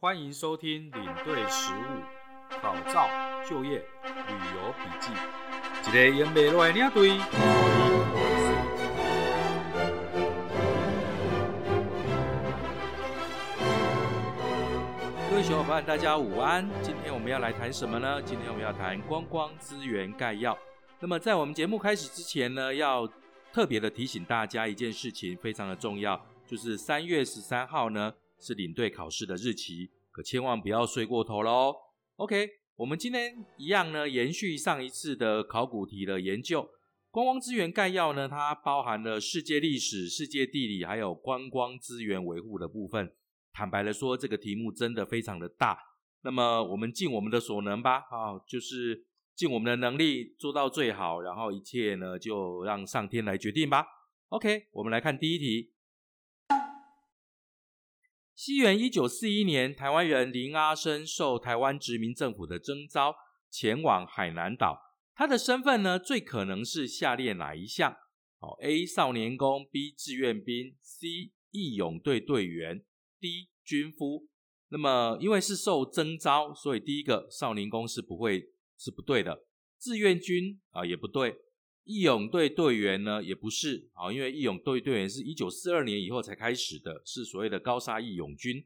欢迎收听领队实务考照、就业、旅游笔记，一个用袂落的领队，各位小伙伴，大家午安。今天我们要来谈什么呢？今天我们要谈观光资源概要。那么在我们节目开始之前呢，要特别的提醒大家一件事情，非常的重要，就是三月十三号呢是领队考试的日期，可千万不要睡过头喽。OK，我们今天一样呢，延续上一次的考古题的研究。观光资源概要呢，它包含了世界历史、世界地理，还有观光资源维护的部分。坦白的说，这个题目真的非常的大。那么我们尽我们的所能吧，啊，就是尽我们的能力做到最好，然后一切呢就让上天来决定吧。OK，我们来看第一题。西元一九四一年，台湾人林阿生受台湾殖民政府的征召，前往海南岛。他的身份呢，最可能是下列哪一项？哦，A 少年宫，B 志愿兵，C 义勇队队员，D 军夫。那么因为是受征召，所以第一个少年宫是不会是不对的，志愿军啊也不对，义勇队队员呢也不是啊，因为义勇队队员是一九四二年以后才开始的，是所谓的高沙义勇军。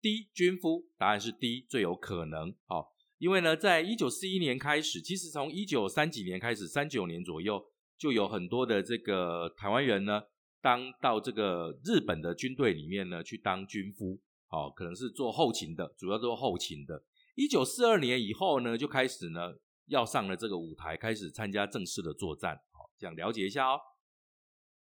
D 军夫，答案是 D 最有可能。好，因为呢，在一九四一年开始，其实从一九三几年开始，三九年左右就有很多的这个台湾人呢，当到这个日本的军队里面呢去当军夫。哦，可能是做后勤的，主要做后勤的。一九四二年以后呢，就开始呢要上了这个舞台，开始参加正式的作战。好，这样了解一下哦。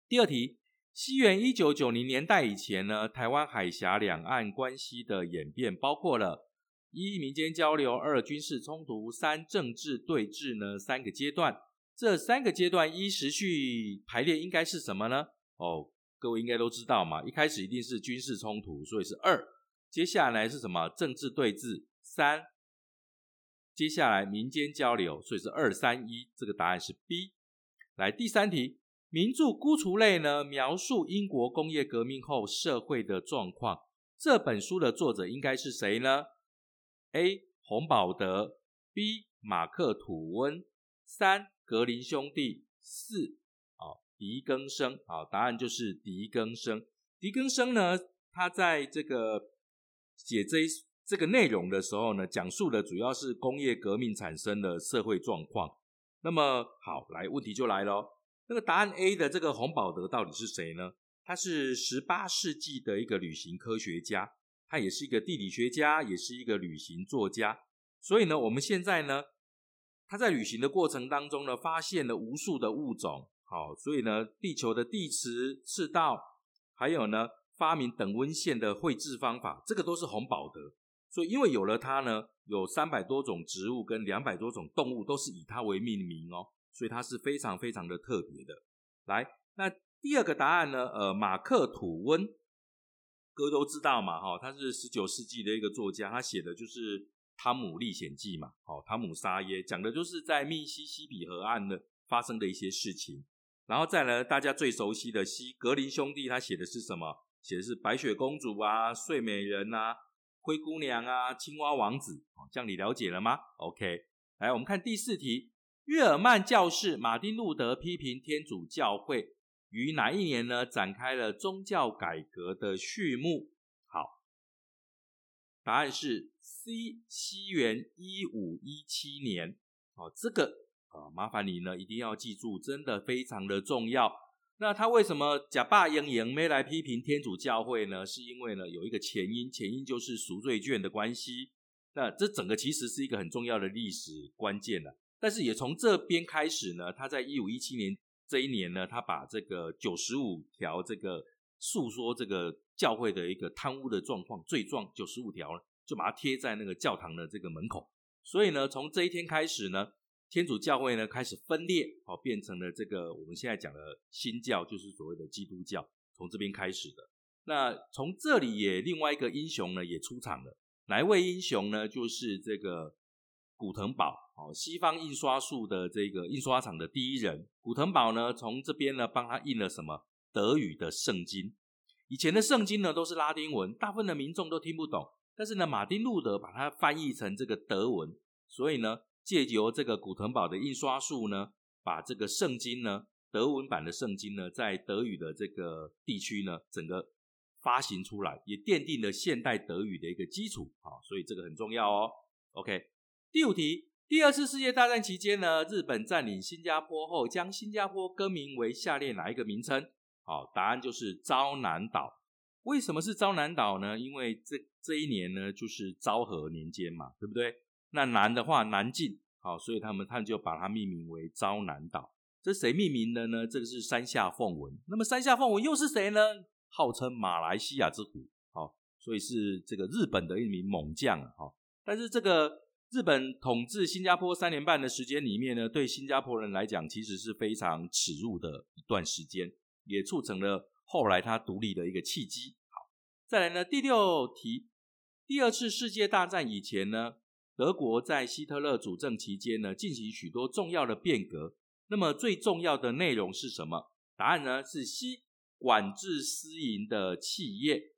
第二题，西元一九九零年代以前呢，台湾海峡两岸关系的演变包括了：一、民间交流；二、军事冲突；三、政治对峙呢三个阶段。这三个阶段依时序排列应该是什么呢？哦。各位应该都知道嘛，一开始一定是军事冲突，所以是二。接下来是什么？政治对峙，三。接下来民间交流，所以是二三一。这个答案是 B。来第三题，名著《孤雏类》呢，描述英国工业革命后社会的状况。这本书的作者应该是谁呢？A. 洪宝德，B. 马克吐温，三格林兄弟，四。狄更生，好，答案就是狄更生。狄更生呢，他在这个写这一这个内容的时候呢，讲述的主要是工业革命产生的社会状况。那么，好，来问题就来了，那个答案 A 的这个洪宝德到底是谁呢？他是十八世纪的一个旅行科学家，他也是一个地理学家，也是一个旅行作家。所以呢，我们现在呢，他在旅行的过程当中呢，发现了无数的物种。好，所以呢，地球的地磁赤道，还有呢，发明等温线的绘制方法，这个都是洪宝德。所以，因为有了它呢，有三百多种植物跟两百多种动物都是以它为命名哦，所以它是非常非常的特别的。来，那第二个答案呢？呃，马克吐温，哥都知道嘛，哈，他是十九世纪的一个作家，他写的就是《汤姆历险记》嘛，好，汤姆沙耶讲的就是在密西西比河岸的发生的一些事情。然后再来，大家最熟悉的西格林兄弟，他写的是什么？写的是白雪公主啊、睡美人啊、灰姑娘啊、青蛙王子哦。这样你了解了吗？OK，来，我们看第四题。日耳曼教士马丁路德批评天主教会于哪一年呢？展开了宗教改革的序幕。好，答案是 C，西元一五一七年。哦，这个。啊，麻烦你呢，一定要记住，真的非常的重要。那他为什么假霸英英没来批评天主教会呢？是因为呢有一个前因，前因就是赎罪券的关系。那这整个其实是一个很重要的历史关键了。但是也从这边开始呢，他在一五一七年这一年呢，他把这个九十五条这个诉说这个教会的一个贪污的状况罪状九十五条，就把它贴在那个教堂的这个门口。所以呢，从这一天开始呢。天主教会呢开始分裂，哦，变成了这个我们现在讲的新教，就是所谓的基督教，从这边开始的。那从这里也另外一个英雄呢也出场了，哪位英雄呢？就是这个古腾堡，哦，西方印刷术的这个印刷厂的第一人。古腾堡呢从这边呢帮他印了什么德语的圣经。以前的圣经呢都是拉丁文，大部分的民众都听不懂。但是呢，马丁路德把它翻译成这个德文，所以呢，借由这个古腾堡的印刷术呢，把这个圣经呢，德文版的圣经呢，在德语的这个地区呢，整个发行出来，也奠定了现代德语的一个基础。好，所以这个很重要哦。OK，第五题，第二次世界大战期间呢，日本占领新加坡后，将新加坡更名为下列哪一个名称？好，答案就是昭南岛。为什么是昭南岛呢？因为这这一年呢，就是昭和年间嘛，对不对？那南的话，南进，好，所以他们他们就把它命名为昭南岛。这谁命名的呢？这个是山下凤文。那么山下凤文又是谁呢？号称马来西亚之虎，好，所以是这个日本的一名猛将啊，但是这个日本统治新加坡三年半的时间里面呢，对新加坡人来讲，其实是非常耻辱的一段时间，也促成了。后来他独立的一个契机。好，再来呢，第六题，第二次世界大战以前呢，德国在希特勒主政期间呢，进行许多重要的变革。那么最重要的内容是什么？答案呢是 C，管制私营的企业。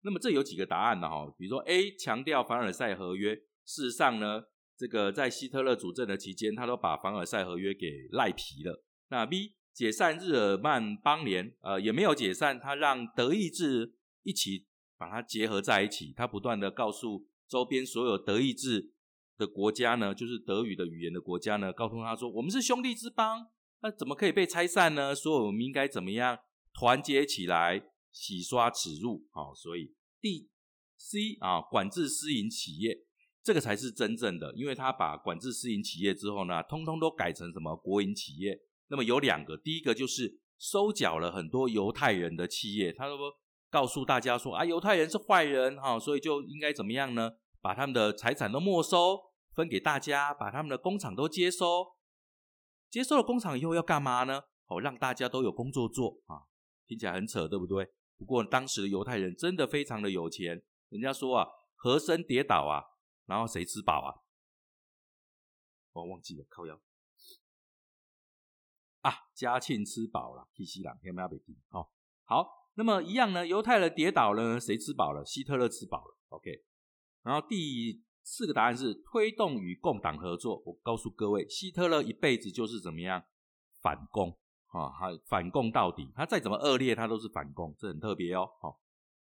那么这有几个答案呢？哈，比如说 A 强调凡尔赛合约，事实上呢，这个在希特勒主政的期间，他都把凡尔赛合约给赖皮了。那 B。解散日耳曼邦联，呃，也没有解散，他让德意志一起把它结合在一起。他不断的告诉周边所有德意志的国家呢，就是德语的语言的国家呢，告诉他说，我们是兄弟之邦，那怎么可以被拆散呢？所以我们应该怎么样团结起来，洗刷耻辱？好，所以第 C 啊，管制私营企业，这个才是真正的，因为他把管制私营企业之后呢，通通都改成什么国营企业。那么有两个，第一个就是收缴了很多犹太人的企业，他说告诉大家说啊，犹太人是坏人哈，所以就应该怎么样呢？把他们的财产都没收，分给大家，把他们的工厂都接收，接收了工厂以后要干嘛呢？哦，让大家都有工作做啊，听起来很扯，对不对？不过当时的犹太人真的非常的有钱，人家说啊，和珅跌倒啊，然后谁吃饱啊？我忘记了，靠腰。啊，嘉庆吃饱了，希西朗天没有被停。好，好，那么一样呢？犹太人跌倒了，谁吃饱了？希特勒吃饱了。OK，然后第四个答案是推动与共党合作。我告诉各位，希特勒一辈子就是怎么样反共啊，他反共到底，他再怎么恶劣，他都是反共，这很特别哦。好，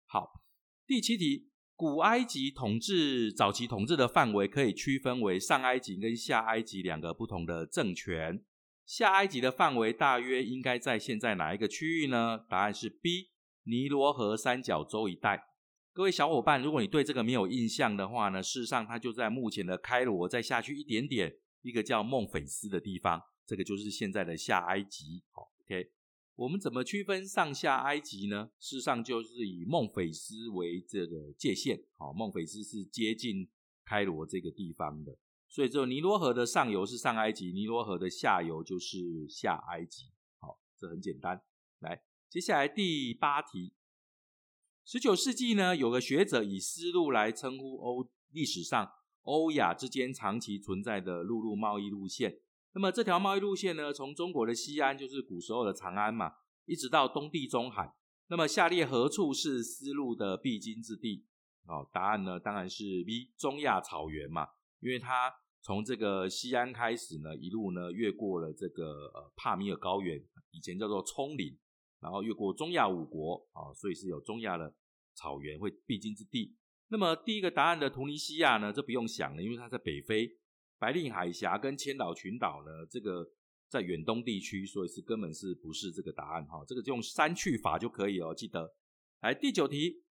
好，第七题，古埃及统治早期统治的范围可以区分为上埃及跟下埃及两个不同的政权。下埃及的范围大约应该在现在哪一个区域呢？答案是 B，尼罗河三角洲一带。各位小伙伴，如果你对这个没有印象的话呢，事实上它就在目前的开罗再下去一点点，一个叫孟菲斯的地方，这个就是现在的下埃及。好，OK，我们怎么区分上下埃及呢？事实上就是以孟菲斯为这个界限。好，孟菲斯是接近开罗这个地方的。所以，只有尼罗河的上游是上埃及，尼罗河的下游就是下埃及。好，这很简单。来，接下来第八题。十九世纪呢，有个学者以丝路来称呼欧历史上欧亚之间长期存在的陆路贸易路线。那么，这条贸易路线呢，从中国的西安，就是古时候的长安嘛，一直到东地中海。那么，下列何处是丝路的必经之地？哦，答案呢，当然是 B，中亚草原嘛。因为它从这个西安开始呢，一路呢越过了这个呃帕米尔高原，以前叫做葱岭，然后越过中亚五国啊，所以是有中亚的草原会必经之地。那么第一个答案的图尼西亚呢，这不用想了，因为它在北非，白令海峡跟千岛群岛呢，这个在远东地区，所以是根本是不是这个答案哈，这个就用删去法就可以哦，记得。来第九题。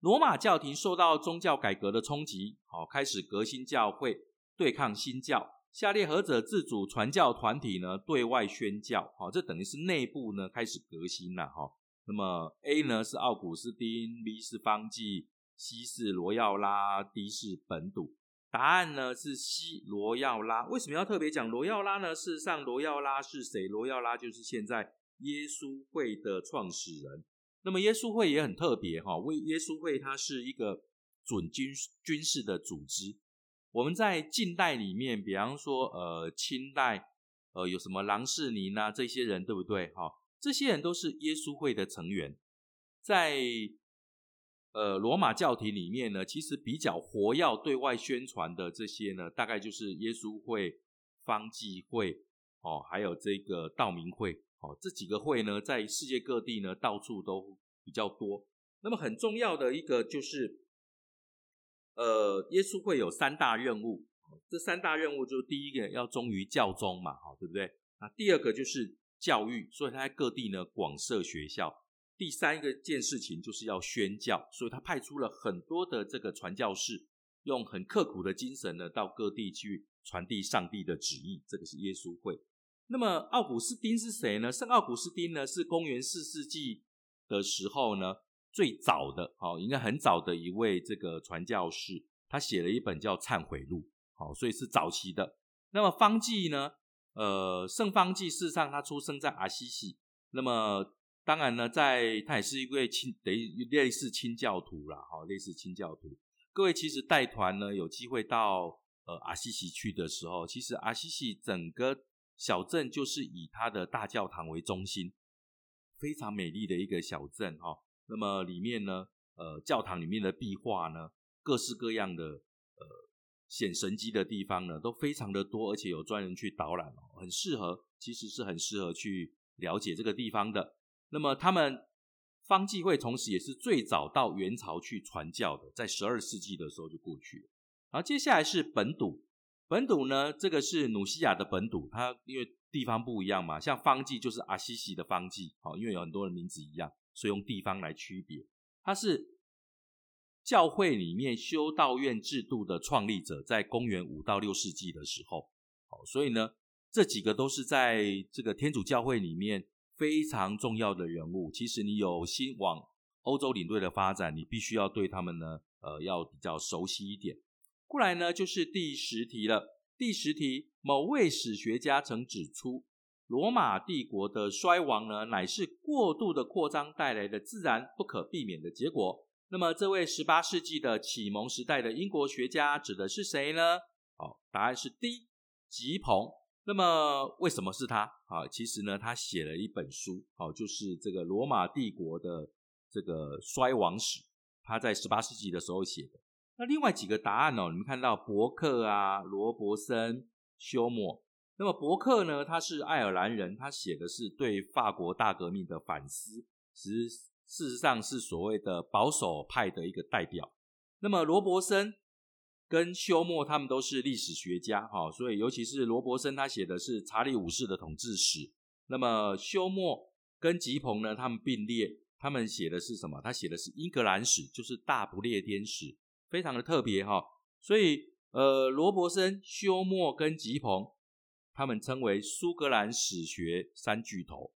罗马教廷受到宗教改革的冲击，好，开始革新教会，对抗新教。下列何者自主传教团体呢？对外宣教，好，这等于是内部呢开始革新了，哈。那么 A 呢是奥古斯丁，B 是方济，C 是罗耀拉，D 是本笃。答案呢是 C 罗耀拉。为什么要特别讲罗耀拉呢？事实上，罗耀拉是谁？罗耀拉就是现在耶稣会的创始人。那么耶稣会也很特别哈，为耶稣会它是一个准军军事的组织。我们在近代里面，比方说呃清代呃有什么郎世宁啊这些人对不对哈？这些人都是耶稣会的成员。在呃罗马教廷里面呢，其实比较活跃对外宣传的这些呢，大概就是耶稣会、方济会哦，还有这个道明会哦，这几个会呢，在世界各地呢到处都比较多。那么很重要的一个就是，呃，耶稣会有三大任务，这三大任务就是第一个要忠于教宗嘛，好，对不对？那第二个就是教育，所以他在各地呢广设学校。第三个件事情就是要宣教，所以他派出了很多的这个传教士，用很刻苦的精神呢，到各地去传递上帝的旨意。这个是耶稣会。那么奥古斯丁是谁呢？圣奥古斯丁呢，是公元四世纪的时候呢，最早的，好，应该很早的一位这个传教士，他写了一本叫《忏悔录》，好，所以是早期的。那么方济呢？呃，圣方济事实上他出生在阿西西，那么。当然呢，在他也是一位清，等于类似清教徒啦，哈，类似清教徒。各位其实带团呢，有机会到呃阿西西去的时候，其实阿西西整个小镇就是以它的大教堂为中心，非常美丽的一个小镇哈。那么里面呢，呃，教堂里面的壁画呢，各式各样的呃显神机的地方呢，都非常的多，而且有专人去导览哦，很适合，其实是很适合去了解这个地方的。那么他们方济会同时也是最早到元朝去传教的，在十二世纪的时候就过去了。然后接下来是本笃，本笃呢，这个是努西亚的本笃，它因为地方不一样嘛，像方济就是阿西西的方济，好，因为有很多人名字一样，所以用地方来区别。他是教会里面修道院制度的创立者，在公元五到六世纪的时候，好，所以呢，这几个都是在这个天主教会里面。非常重要的人物，其实你有心往欧洲领队的发展，你必须要对他们呢，呃，要比较熟悉一点。过来呢，就是第十题了。第十题，某位史学家曾指出，罗马帝国的衰亡呢，乃是过度的扩张带来的自然不可避免的结果。那么，这位十八世纪的启蒙时代的英国学家指的是谁呢？好，答案是 D，吉朋。那么为什么是他啊？其实呢，他写了一本书，好，就是这个罗马帝国的这个衰亡史，他在十八世纪的时候写的。那另外几个答案呢？你们看到伯克啊、罗伯森、休谟。那么伯克呢，他是爱尔兰人，他写的是对法国大革命的反思，实事实上是所谓的保守派的一个代表。那么罗伯森。跟休谟他们都是历史学家，哈，所以尤其是罗伯森，他写的是查理五世的统治史。那么休谟跟吉朋呢，他们并列，他们写的是什么？他写的是英格兰史，就是大不列颠史，非常的特别哈。所以，呃，罗伯森、休谟跟吉朋，他们称为苏格兰史学三巨头。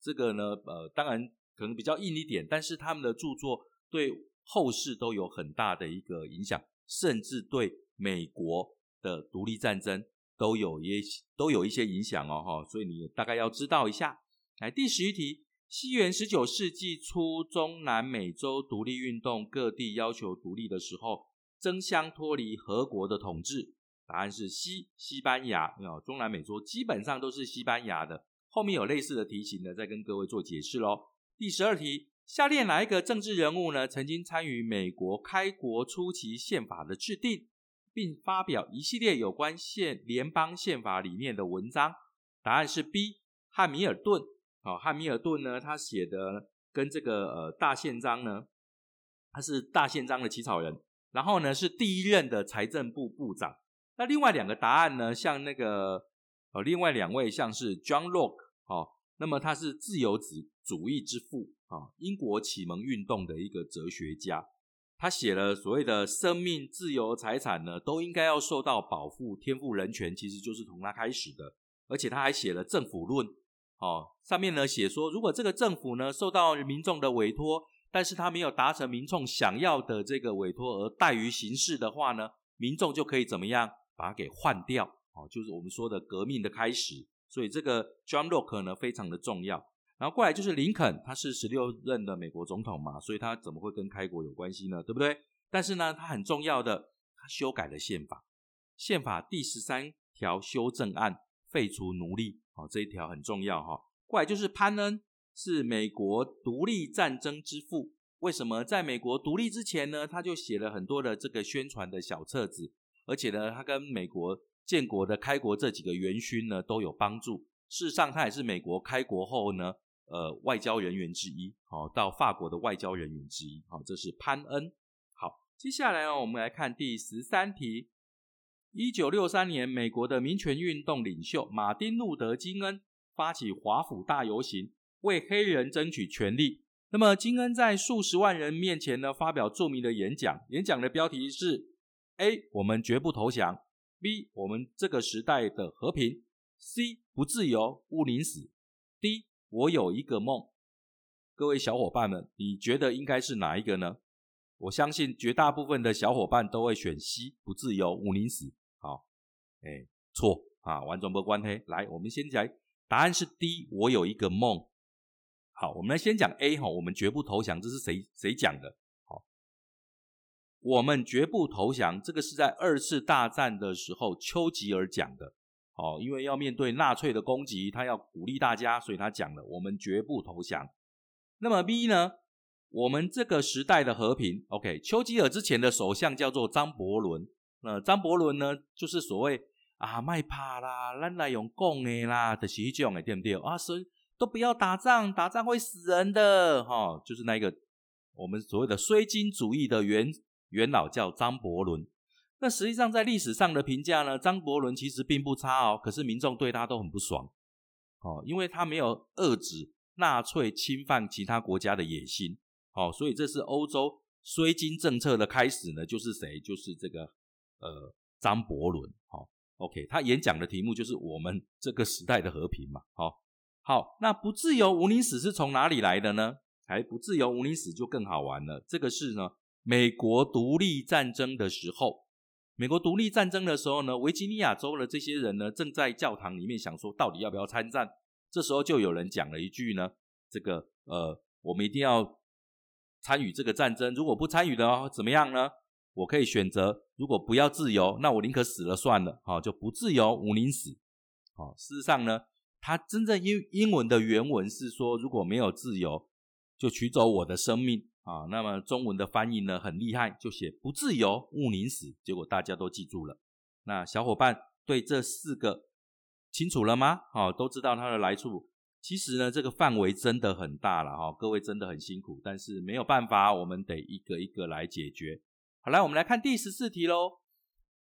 这个呢，呃，当然可能比较硬一点，但是他们的著作对后世都有很大的一个影响。甚至对美国的独立战争都有一都有一些影响哦，哈，所以你大概要知道一下。来，第十一题：西元十九世纪初，中南美洲独立运动各地要求独立的时候，争相脱离俄国的统治。答案是西西班牙。啊，中南美洲基本上都是西班牙的。后面有类似的题型呢，再跟各位做解释喽。第十二题。下列哪一个政治人物呢？曾经参与美国开国初期宪法的制定，并发表一系列有关宪联邦宪法理念的文章？答案是 B，汉密尔顿。好，汉密尔顿呢，他写的跟这个呃大宪章呢，他是大宪章的起草人，然后呢是第一任的财政部部长。那另外两个答案呢，像那个呃另外两位像是 John Locke，好，那么他是自由主主义之父。啊，英国启蒙运动的一个哲学家，他写了所谓的生命、自由、财产呢，都应该要受到保护，天赋人权其实就是从他开始的。而且他还写了《政府论》，哦，上面呢写说，如果这个政府呢受到民众的委托，但是他没有达成民众想要的这个委托而怠于行事的话呢，民众就可以怎么样把它给换掉？哦，就是我们说的革命的开始。所以这个 John Locke 呢非常的重要。然后过来就是林肯，他是十六任的美国总统嘛，所以他怎么会跟开国有关系呢？对不对？但是呢，他很重要的，他修改了宪法，宪法第十三条修正案废除奴隶，好这一条很重要哈。过来就是潘恩，是美国独立战争之父，为什么在美国独立之前呢，他就写了很多的这个宣传的小册子，而且呢，他跟美国建国的开国这几个元勋呢都有帮助。事实上，他也是美国开国后呢，呃，外交人员之一，好，到法国的外交人员之一，好，这是潘恩。好，接下来呢，我们来看第十三题。一九六三年，美国的民权运动领袖马丁路德金恩发起华府大游行，为黑人争取权利。那么，金恩在数十万人面前呢，发表著名的演讲。演讲的标题是：A. 我们绝不投降；B. 我们这个时代的和平；C. 不自由，勿宁死；D. 我有一个梦。各位小伙伴们，你觉得应该是哪一个呢？我相信绝大部分的小伙伴都会选 C，不自由，勿宁死。好，哎，错啊，完全不关黑。来，我们先来，答案是 D，我有一个梦。好，我们来先讲 A 哈，我们绝不投降，这是谁谁讲的？我们绝不投降，这个是在二次大战的时候丘吉尔讲的。好，因为要面对纳粹的攻击，他要鼓励大家，所以他讲了我们绝不投降。那么 B 呢？我们这个时代的和平，OK？丘吉尔之前的首相叫做张伯伦，那张伯伦呢，就是所谓啊，卖怕啦，咱来用讲的啦，就是这种的，对不对？啊，所以。都不要打仗，打仗会死人的，哈，就是那个我们所谓的绥靖主义的原元老叫张伯伦。那实际上在历史上的评价呢，张伯伦其实并不差哦，可是民众对他都很不爽，哦，因为他没有遏制纳粹侵犯其他国家的野心，哦，所以这是欧洲绥靖政策的开始呢，就是谁？就是这个呃张伯伦，好，OK，他演讲的题目就是我们这个时代的和平嘛，好。好，那不自由无宁死是从哪里来的呢？还不自由无宁死就更好玩了。这个是呢，美国独立战争的时候，美国独立战争的时候呢，维吉尼亚州的这些人呢，正在教堂里面想说，到底要不要参战？这时候就有人讲了一句呢，这个呃，我们一定要参与这个战争。如果不参与的话，怎么样呢？我可以选择，如果不要自由，那我宁可死了算了。好，就不自由无宁死。好，事实上呢。他真正英英文的原文是说，如果没有自由，就取走我的生命啊。那么中文的翻译呢，很厉害，就写不自由勿宁死。结果大家都记住了。那小伙伴对这四个清楚了吗？好，都知道它的来处。其实呢，这个范围真的很大了哈，各位真的很辛苦，但是没有办法，我们得一个一个来解决。好，来我们来看第十四题喽。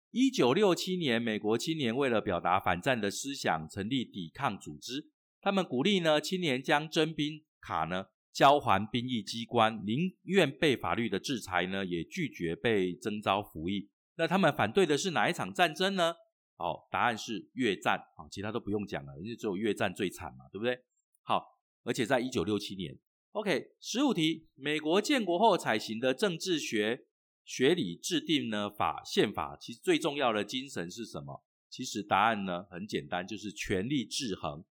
一九六七年，美国青年为了表达反战的思想，成立抵抗组织。他们鼓励呢青年将征兵卡呢交还兵役机关，宁愿被法律的制裁呢，也拒绝被征召服役。那他们反对的是哪一场战争呢？哦，答案是越战啊，其他都不用讲了，因为只有越战最惨嘛，对不对？好，而且在一九六七年，OK，十五题，美国建国后采行的政治学。学理制定呢法宪法，其实最重要的精神是什么？其实答案呢很简单，就是权力制衡。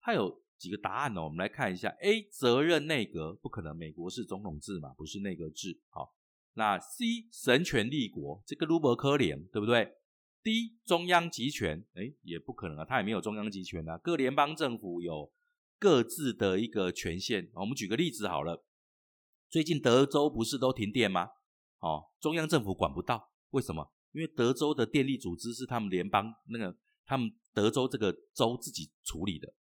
它有几个答案呢？我们来看一下。A. 责任内阁，不可能，美国是总统制嘛，不是内阁制。好，那 C. 神权立国，这个卢伯科联，对不对？D. 中央集权，哎，也不可能啊，它也没有中央集权啊，各联邦政府有各自的一个权限。我们举个例子好了，最近德州不是都停电吗？哦，中央政府管不到，为什么？因为德州的电力组织是他们联邦那个，他们德州这个州自己处理的，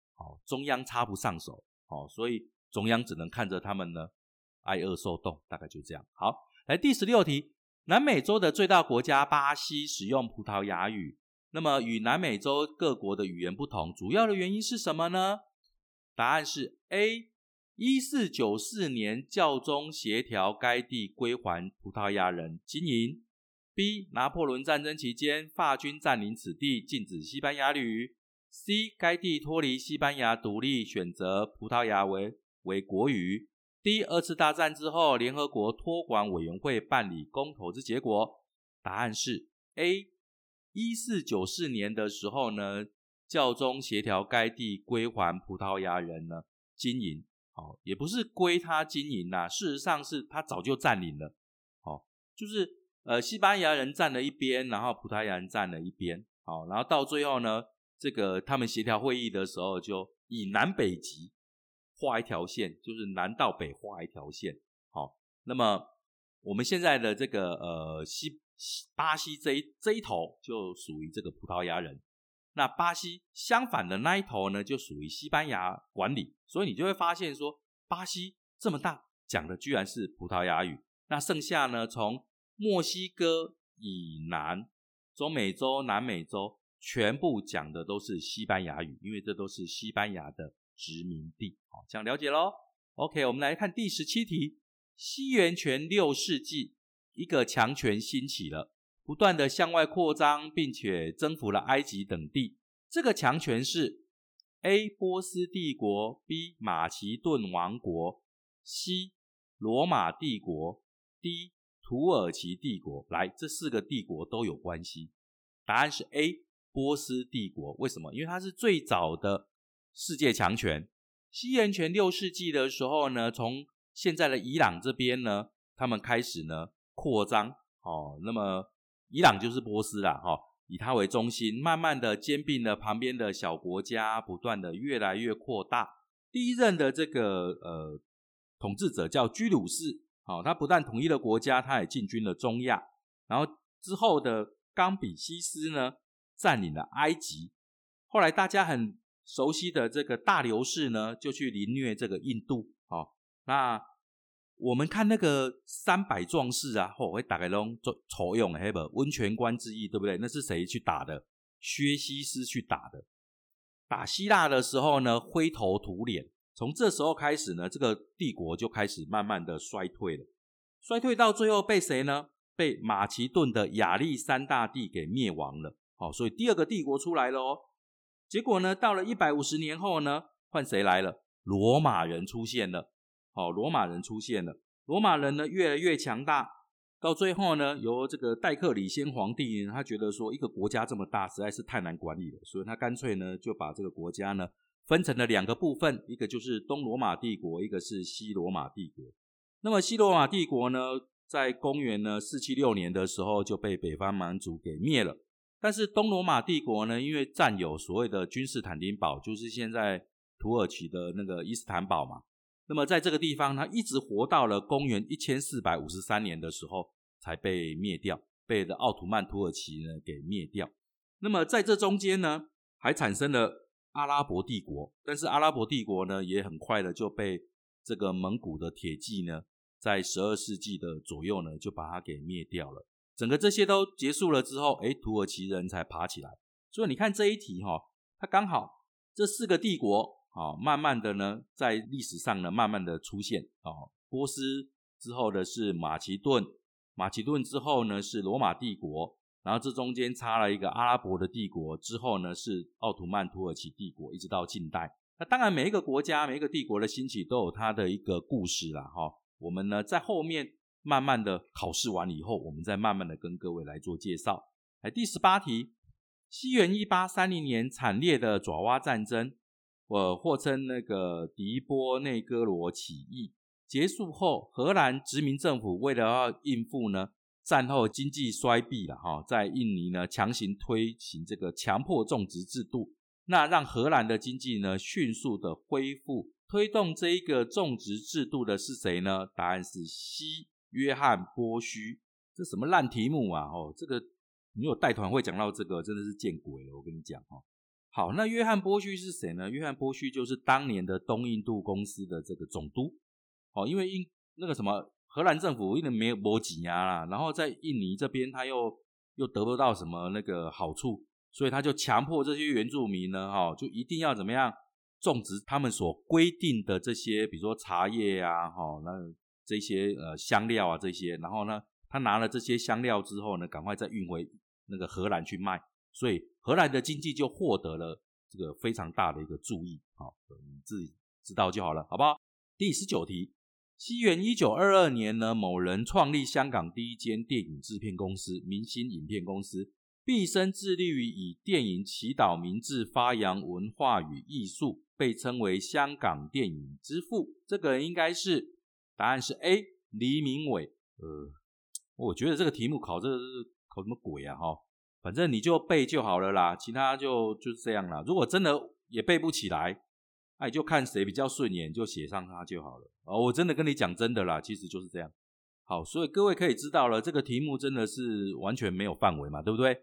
中央插不上手，哦，所以中央只能看着他们呢挨饿受冻，大概就这样。好，来第十六题，南美洲的最大国家巴西使用葡萄牙语，那么与南美洲各国的语言不同，主要的原因是什么呢？答案是 A。一四九四年，教宗协调该地归还葡萄牙人经营。B. 拿破仑战争期间，法军占领此地，禁止西班牙语。C. 该地脱离西班牙独立，选择葡萄牙为为国语。D. 二次大战之后，联合国托管委员会办理公投之结果。答案是 A. 一四九四年的时候呢，教宗协调该地归还葡萄牙人呢经营。好，也不是归他经营呐，事实上是他早就占领了。好，就是呃，西班牙人占了一边，然后葡萄牙人占了一边。好，然后到最后呢，这个他们协调会议的时候，就以南北极画一条线，就是南到北画一条线。好，那么我们现在的这个呃西巴西这一这一头就属于这个葡萄牙人，那巴西相反的那一头呢就属于西班牙管理，所以你就会发现说，巴西这么大讲的居然是葡萄牙语，那剩下呢从墨西哥以南、中美洲、南美洲全部讲的都是西班牙语，因为这都是西班牙的殖民地。好，这样了解喽。OK，我们来看第十七题。西元前六世纪，一个强权兴起了，不断的向外扩张，并且征服了埃及等地。这个强权是 A. 波斯帝国，B. 马其顿王国，C. 罗马帝国，D. 土耳其帝国。来，这四个帝国都有关系。答案是 A. 波斯帝国。为什么？因为它是最早的世界强权。西元前六世纪的时候呢，从现在的伊朗这边呢，他们开始呢扩张，哦，那么伊朗就是波斯啦，哈，以它为中心，慢慢的兼并了旁边的小国家，不断的越来越扩大。第一任的这个呃统治者叫居鲁士，好，他不但统一了国家，他也进军了中亚。然后之后的冈比西斯呢，占领了埃及。后来大家很熟悉的这个大流士呢，就去凌虐这个印度，好。那我们看那个三百壮士啊，嚯，会打开龙做筹用黑不温泉关之役，对不对？那是谁去打的？薛西斯去打的。打希腊的时候呢，灰头土脸。从这时候开始呢，这个帝国就开始慢慢的衰退了。衰退到最后被谁呢？被马其顿的亚历山大帝给灭亡了。好，所以第二个帝国出来了哦。结果呢，到了一百五十年后呢，换谁来了？罗马人出现了。好，罗马人出现了。罗马人呢，越来越强大。到最后呢，由这个戴克里先皇帝，他觉得说，一个国家这么大，实在是太难管理了，所以他干脆呢，就把这个国家呢，分成了两个部分，一个就是东罗马帝国，一个是西罗马帝国。那么西罗马帝国呢，在公元呢四七六年的时候，就被北方蛮族给灭了。但是东罗马帝国呢，因为占有所谓的君士坦丁堡，就是现在土耳其的那个伊斯坦堡嘛。那么在这个地方，它一直活到了公元一千四百五十三年的时候，才被灭掉，被的奥图曼土耳其呢给灭掉。那么在这中间呢，还产生了阿拉伯帝国，但是阿拉伯帝国呢，也很快的就被这个蒙古的铁骑呢，在十二世纪的左右呢，就把它给灭掉了。整个这些都结束了之后，哎，土耳其人才爬起来。所以你看这一题哈，它刚好这四个帝国。啊，慢慢的呢，在历史上呢，慢慢的出现。哦，波斯之后的是马其顿，马其顿之后呢是罗马帝国，然后这中间插了一个阿拉伯的帝国，之后呢是奥图曼土耳其帝国，一直到近代。那当然，每一个国家、每一个帝国的兴起都有它的一个故事啦。哈，我们呢在后面慢慢的考试完以后，我们再慢慢的跟各位来做介绍。来，第十八题，西元一八三零年惨烈的爪哇战争。我或称那个迪波内哥罗起义结束后，荷兰殖民政府为了要应付呢战后经济衰敝了哈，在印尼呢强行推行这个强迫种植制度，那让荷兰的经济呢迅速的恢复。推动这一个种植制度的是谁呢？答案是西约翰波须。这什么烂题目啊！哦，这个你有带团会讲到这个，真的是见鬼了！我跟你讲哈。好，那约翰波须是谁呢？约翰波须就是当年的东印度公司的这个总督。哦，因为印那个什么荷兰政府因为没有波吉亚啦，然后在印尼这边他又又得不到什么那个好处，所以他就强迫这些原住民呢，哈，就一定要怎么样种植他们所规定的这些，比如说茶叶啊，哈，那这些呃香料啊这些，然后呢，他拿了这些香料之后呢，赶快再运回那个荷兰去卖。所以荷兰的经济就获得了这个非常大的一个注意，好，你自己知道就好了，好不好？第十九题，西元一九二二年呢，某人创立香港第一间电影制片公司——明星影片公司，毕生致力于以电影祈祷明志，发扬文化与艺术，被称为香港电影之父。这个人应该是答案是 A，黎明伟。呃，我觉得这个题目考这考什么鬼啊？哈。反正你就背就好了啦，其他就就是这样啦。如果真的也背不起来，那你就看谁比较顺眼，就写上他就好了。哦，我真的跟你讲真的啦，其实就是这样。好，所以各位可以知道了，这个题目真的是完全没有范围嘛，对不对？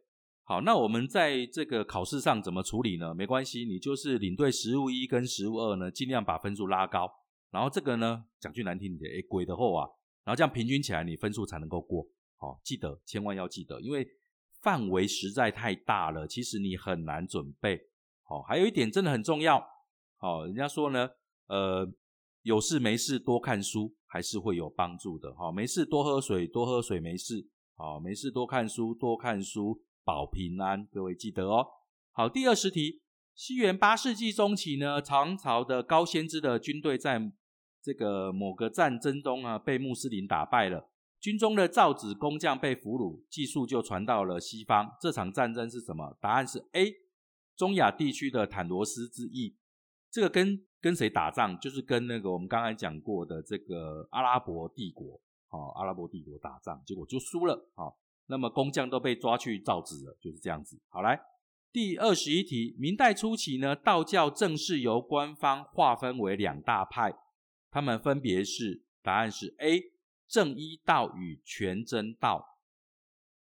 好，那我们在这个考试上怎么处理呢？没关系，你就是领队实务一跟实务二呢，尽量把分数拉高。然后这个呢，讲句难听点，哎，鬼的后啊，然后这样平均起来，你分数才能够过。好，记得千万要记得，因为范围实在太大了，其实你很难准备。好，还有一点真的很重要。好，人家说呢，呃，有事没事多看书还是会有帮助的。好，没事多喝水，多喝水没事。好，没事多看书，多看书保平安。各位记得哦。好，第二十题，西元八世纪中期呢，唐朝的高仙芝的军队在这个某个战争中啊，被穆斯林打败了，军中的造纸工匠被俘虏，技术就传到了西方。这场战争是什么？答案是 A，中亚地区的坦罗斯之役。这个跟跟谁打仗？就是跟那个我们刚才讲过的这个阿拉伯帝国，哦，阿拉伯帝国打仗，结果就输了，哦，那么工匠都被抓去造纸了，就是这样子。好，来第二十一题，明代初期呢，道教正式由官方划分为两大派。他们分别是，答案是 A 正一道与全真道。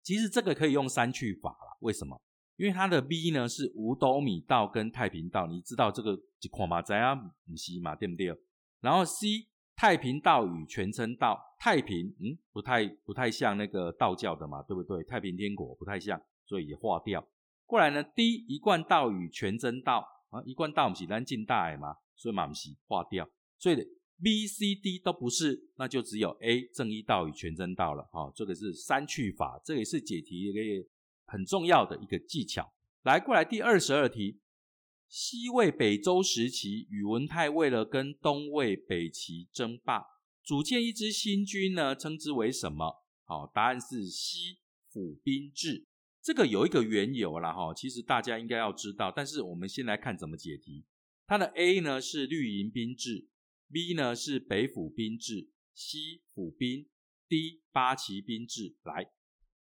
其实这个可以用三去法了，为什么？因为它的 B 呢是五斗米道跟太平道，你知道这个就看嘛，怎样唔是嘛，对不对？然后 C 太平道与全真道，太平嗯不太不太像那个道教的嘛，对不对？太平天国不太像，所以也划掉。过来呢，D 一贯道与全真道啊，一贯道唔是南进大海嘛，所以嘛唔是划掉，所以。B、C、D 都不是，那就只有 A 正一道与全真道了。哈，这个是三去法，这也是解题一个很重要的一个技巧。来，过来第二十二题，西魏、北周时期，宇文泰为了跟东魏、北齐争霸，组建一支新军呢，称之为什么？好，答案是西府兵制。这个有一个缘由啦，哈，其实大家应该要知道，但是我们先来看怎么解题。它的 A 呢是绿营兵制。B 呢是北府兵制西府兵，D 八旗兵制。来，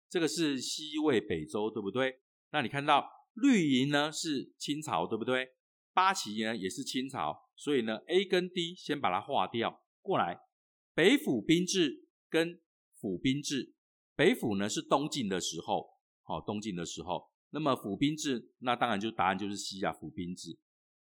这个是西魏北周，对不对？那你看到绿营呢是清朝，对不对？八旗呢也是清朝，所以呢 A 跟 D 先把它划掉。过来，北府兵制跟府兵制，北府呢是东晋的时候，好，东晋的时候，那么府兵制，那当然就答案就是西啊，府兵制。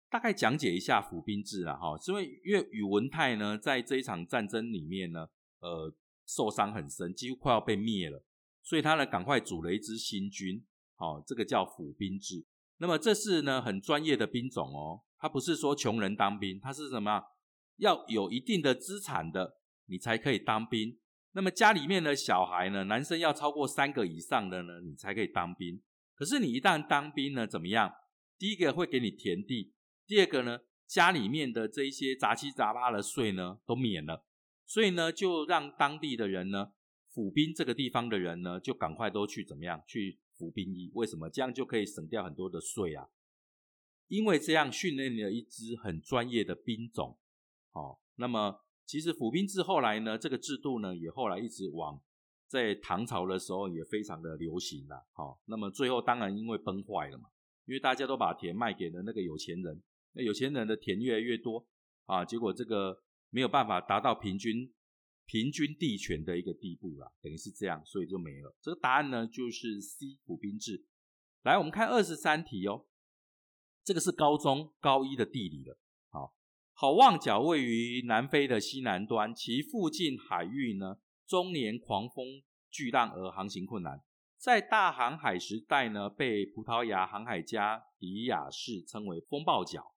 大概讲解一下府兵制啊，哈，因为因为宇文泰呢，在这一场战争里面呢，呃，受伤很深，几乎快要被灭了，所以他呢，赶快组了一支新军，好，这个叫府兵制。那么这是呢，很专业的兵种哦，他不是说穷人当兵，他是什么？要有一定的资产的，你才可以当兵。那么家里面的小孩呢，男生要超过三个以上的呢，你才可以当兵。可是你一旦当兵呢，怎么样？第一个会给你田地。第二个呢，家里面的这一些杂七杂八的税呢都免了，所以呢就让当地的人呢，府兵这个地方的人呢，就赶快都去怎么样去服兵役？为什么这样就可以省掉很多的税啊？因为这样训练了一支很专业的兵种。哦，那么其实府兵制后来呢，这个制度呢也后来一直往在唐朝的时候也非常的流行了。好，那么最后当然因为崩坏了嘛，因为大家都把田卖给了那个有钱人。那有钱人的田越来越多啊，结果这个没有办法达到平均平均地权的一个地步了，等于是这样，所以就没了。这个答案呢就是 C 府兵制。来，我们看二十三题哦，这个是高中高一的地理了。好，好望角位于南非的西南端，其附近海域呢终年狂风巨浪而航行困难。在大航海时代呢，被葡萄牙航海家迪亚士称为风暴角。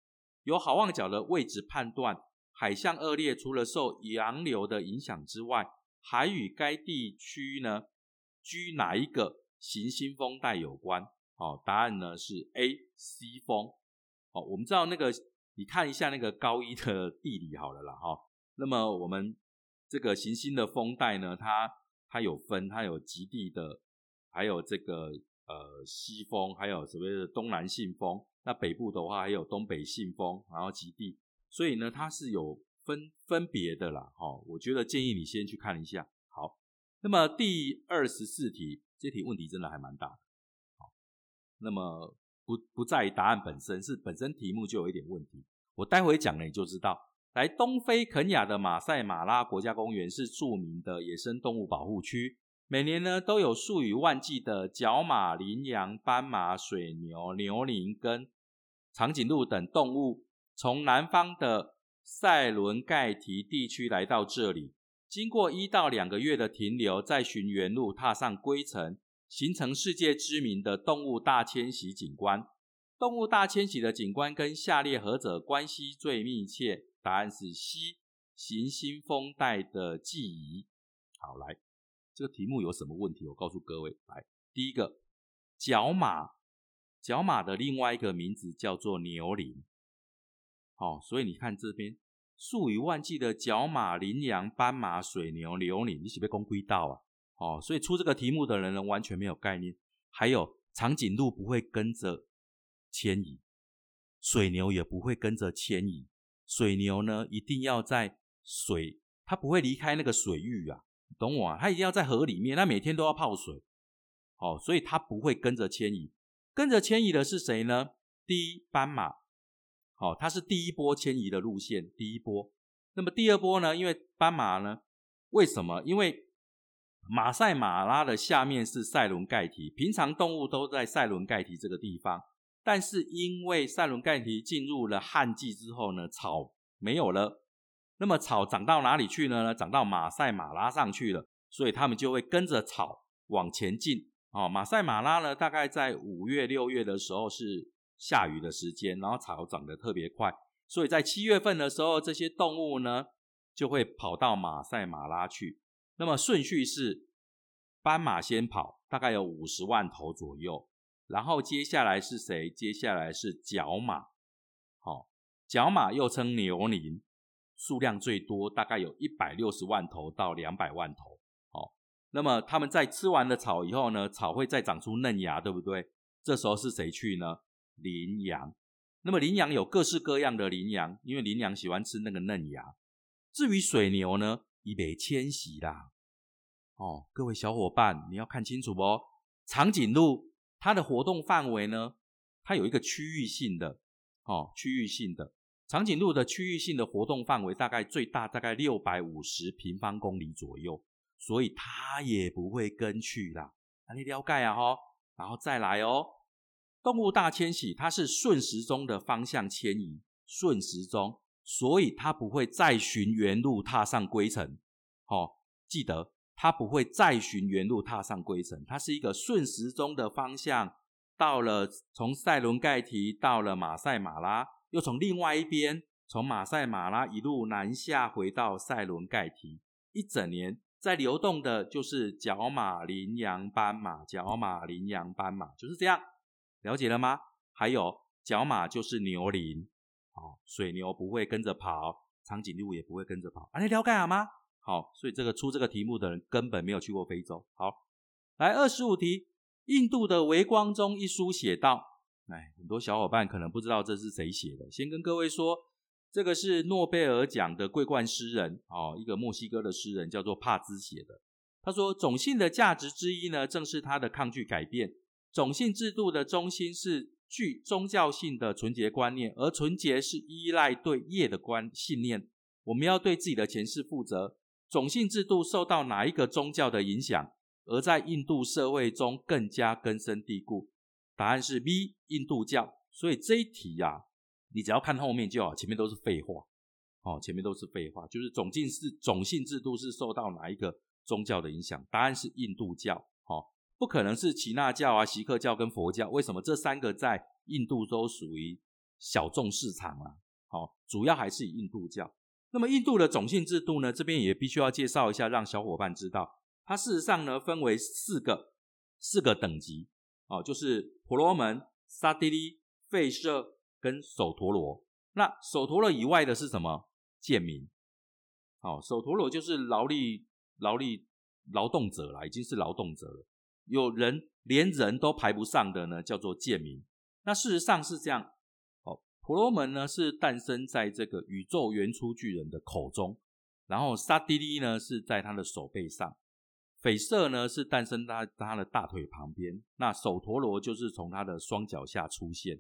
由好望角的位置判断，海象恶劣，除了受洋流的影响之外，还与该地区呢居哪一个行星风带有关？哦，答案呢是 A 西风。哦，我们知道那个，你看一下那个高一的地理好了啦，哈。那么我们这个行星的风带呢，它它有分，它有极地的，还有这个呃西风，还有所谓的东南信风。那北部的话还有东北信风，然后极地，所以呢它是有分分别的啦，哈，我觉得建议你先去看一下。好，那么第二十四题，这题问题真的还蛮大的，好，那么不不在于答案本身，是本身题目就有一点问题。我待会讲了你就知道，来东非肯亚的马赛马拉国家公园是著名的野生动物保护区，每年呢都有数以万计的角马、羚羊、斑马、水牛、牛羚跟长颈鹿等动物从南方的塞伦盖提地区来到这里，经过一到两个月的停留，再循原路踏上归程，形成世界知名的动物大迁徙景观。动物大迁徙的景观跟下列何者关系最密切？答案是 C，行星风带的记忆。好，来，这个题目有什么问题？我告诉各位，来，第一个，角马，角马的另外一个名字叫做牛羚。好，所以你看这边数以万计的角马、羚羊、斑马、水牛、牛羚，你是不是公归到啊？哦，所以出这个题目的人呢，完全没有概念。还有长颈鹿不会跟着迁移，水牛也不会跟着迁移。水牛呢，一定要在水，它不会离开那个水域啊，懂我啊？它一定要在河里面，它每天都要泡水，哦，所以它不会跟着迁移。跟着迁移的是谁呢？第一斑马，哦，它是第一波迁移的路线，第一波。那么第二波呢？因为斑马呢，为什么？因为马赛马拉的下面是塞伦盖提，平常动物都在塞伦盖提这个地方。但是因为塞伦盖提进入了旱季之后呢，草没有了，那么草长到哪里去呢？长到马赛马拉上去了，所以他们就会跟着草往前进。哦，马赛马拉呢，大概在五月六月的时候是下雨的时间，然后草长得特别快，所以在七月份的时候，这些动物呢就会跑到马赛马拉去。那么顺序是斑马先跑，大概有五十万头左右。然后接下来是谁？接下来是角马，好，角马又称牛羚，数量最多，大概有一百六十万头到两百万头。好，那么他们在吃完了草以后呢，草会再长出嫩芽，对不对？这时候是谁去呢？羚羊。那么羚羊有各式各样的羚羊，因为羚羊喜欢吃那个嫩芽。至于水牛呢，已被迁徙啦。哦，各位小伙伴，你要看清楚哦，长颈鹿。它的活动范围呢？它有一个区域性的，哦，区域性的长颈鹿的区域性的活动范围大概最大大概六百五十平方公里左右，所以它也不会跟去啦。那你了解啊？哈，然后再来哦，动物大迁徙它是顺时钟的方向迁移，顺时钟，所以它不会再循原路踏上归程。哦，记得。它不会再循原路踏上归程，它是一个顺时钟的方向，到了从塞伦盖提到了马赛马拉，又从另外一边从马赛马拉一路南下回到塞伦盖提，一整年在流动的就是角马、羚羊、斑马，角马、羚羊、斑马就是这样，了解了吗？还有角马就是牛羚，哦，水牛不会跟着跑，长颈鹿也不会跟着跑，啊，你了解了吗？好，所以这个出这个题目的人根本没有去过非洲。好，来二十五题，印度的微光中一书写道，哎，很多小伙伴可能不知道这是谁写的，先跟各位说，这个是诺贝尔奖的桂冠诗人，哦，一个墨西哥的诗人叫做帕兹写的。他说，种姓的价值之一呢，正是他的抗拒改变。种姓制度的中心是具宗教性的纯洁观念，而纯洁是依赖对业的观信念。我们要对自己的前世负责。种姓制度受到哪一个宗教的影响，而在印度社会中更加根深蒂固？答案是 B，印度教。所以这一题呀，你只要看后面就好，前面都是废话。哦，前面都是废话，就是种姓是种姓制度是受到哪一个宗教的影响？答案是印度教。哦，不可能是耆那教啊、锡克教跟佛教。为什么这三个在印度都属于小众市场啊？好，主要还是以印度教。那么印度的种姓制度呢？这边也必须要介绍一下，让小伙伴知道，它事实上呢分为四个四个等级哦，就是婆罗门、刹帝利、吠舍跟首陀罗。那首陀罗以外的是什么？贱民。哦，首陀罗就是劳力劳力劳动者啦，已经是劳动者了。有人连人都排不上的呢，叫做贱民。那事实上是这样。哦婆罗门呢是诞生在这个宇宙原初巨人的口中，然后沙迪利呢是在他的手背上，斐舍呢是诞生在他的大腿旁边，那首陀罗就是从他的双脚下出现。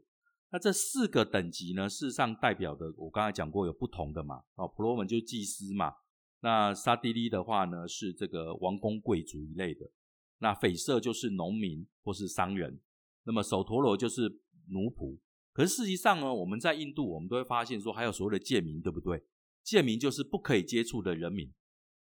那这四个等级呢，事实上代表的，我刚才讲过有不同的嘛。哦，婆罗门就是祭司嘛。那刹帝利的话呢，是这个王公贵族一类的。那匪舍就是农民或是商人。那么首陀罗就是奴仆。可是实际上呢，我们在印度，我们都会发现说，还有所谓的贱民，对不对？贱民就是不可以接触的人民。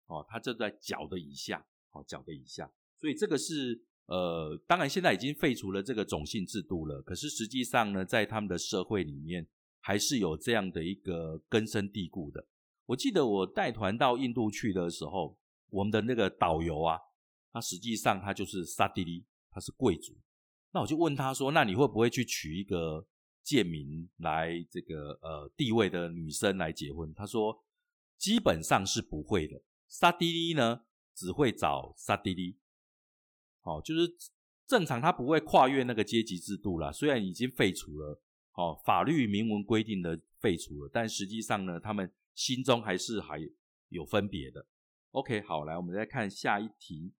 哦，他就在脚的以下，哦，脚的以下。所以这个是。呃，当然现在已经废除了这个种姓制度了，可是实际上呢，在他们的社会里面，还是有这样的一个根深蒂固的。我记得我带团到印度去的时候，我们的那个导游啊，他实际上他就是萨迪利，他是贵族。那我就问他说：“那你会不会去娶一个贱民来这个呃地位的女生来结婚？”他说：“基本上是不会的。萨迪利呢，只会找萨蒂利。”哦，就是正常，他不会跨越那个阶级制度啦。虽然已经废除了，哦，法律明文规定的废除了，但实际上呢，他们心中还是还有分别的。OK，好，来，我们再看下一题，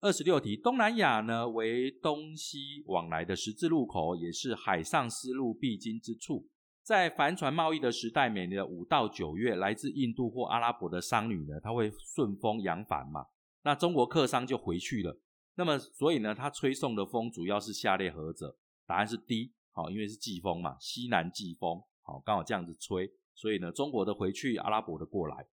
二十六题。东南亚呢为东西往来的十字路口，也是海上丝路必经之处。在帆船贸易的时代，每年的五到九月，来自印度或阿拉伯的商女呢，她会顺风扬帆嘛，那中国客商就回去了。那么，所以呢，它吹送的风主要是下列何者？答案是 D，好，因为是季风嘛，西南季风，好，刚好这样子吹，所以呢，中国的回去，阿拉伯的过来。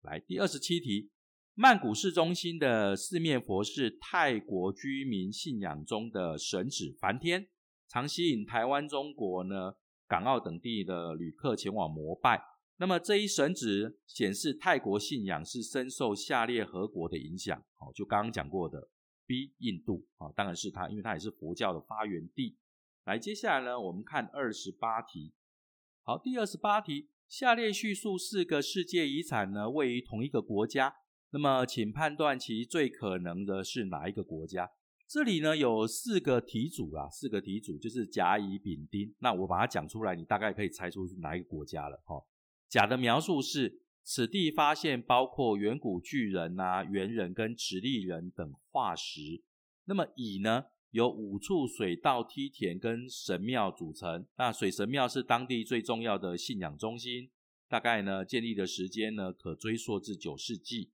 来，第二十七题，曼谷市中心的四面佛是泰国居民信仰中的神祇梵天，常吸引台湾、中国呢、港澳等地的旅客前往膜拜。那么这一神祇显示泰国信仰是深受下列何国的影响？好，就刚刚讲过的。B 印度啊，当然是它，因为它也是佛教的发源地。来，接下来呢，我们看二十八题。好，第二十八题，下列叙述四个世界遗产呢位于同一个国家，那么请判断其最可能的是哪一个国家？这里呢有四个题组啊，四个题组就是甲、乙、丙、丁。那我把它讲出来，你大概可以猜出是哪一个国家了。哈，甲的描述是。此地发现包括远古巨人啊、猿人跟直立人等化石。那么乙呢，由五处水稻梯田跟神庙组成。那水神庙是当地最重要的信仰中心，大概呢建立的时间呢可追溯至九世纪。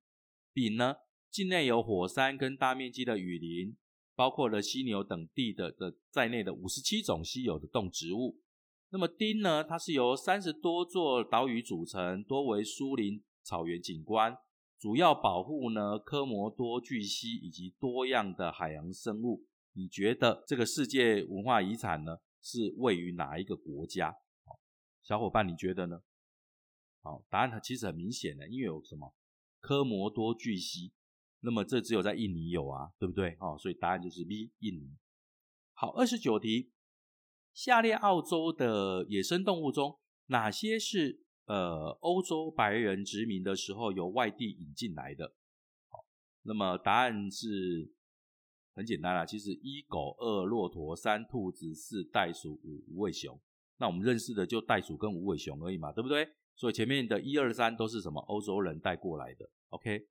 丙呢，境内有火山跟大面积的雨林，包括了犀牛等地的的在内的五十七种稀有的动植物。那么丁呢？它是由三十多座岛屿组成，多为疏林草原景观，主要保护呢科摩多巨蜥以及多样的海洋生物。你觉得这个世界文化遗产呢是位于哪一个国家？小伙伴，你觉得呢？好，答案其实很明显的，因为有什么科摩多巨蜥，那么这只有在印尼有啊，对不对？哦，所以答案就是 B，印尼。好，二十九题。下列澳洲的野生动物中，哪些是呃欧洲白人殖民的时候由外地引进来的？好，那么答案是很简单啦，其实一狗、二骆驼、三兔子、四袋鼠、五无尾熊。那我们认识的就袋鼠跟无尾熊而已嘛，对不对？所以前面的一二三都是什么欧洲人带过来的？OK，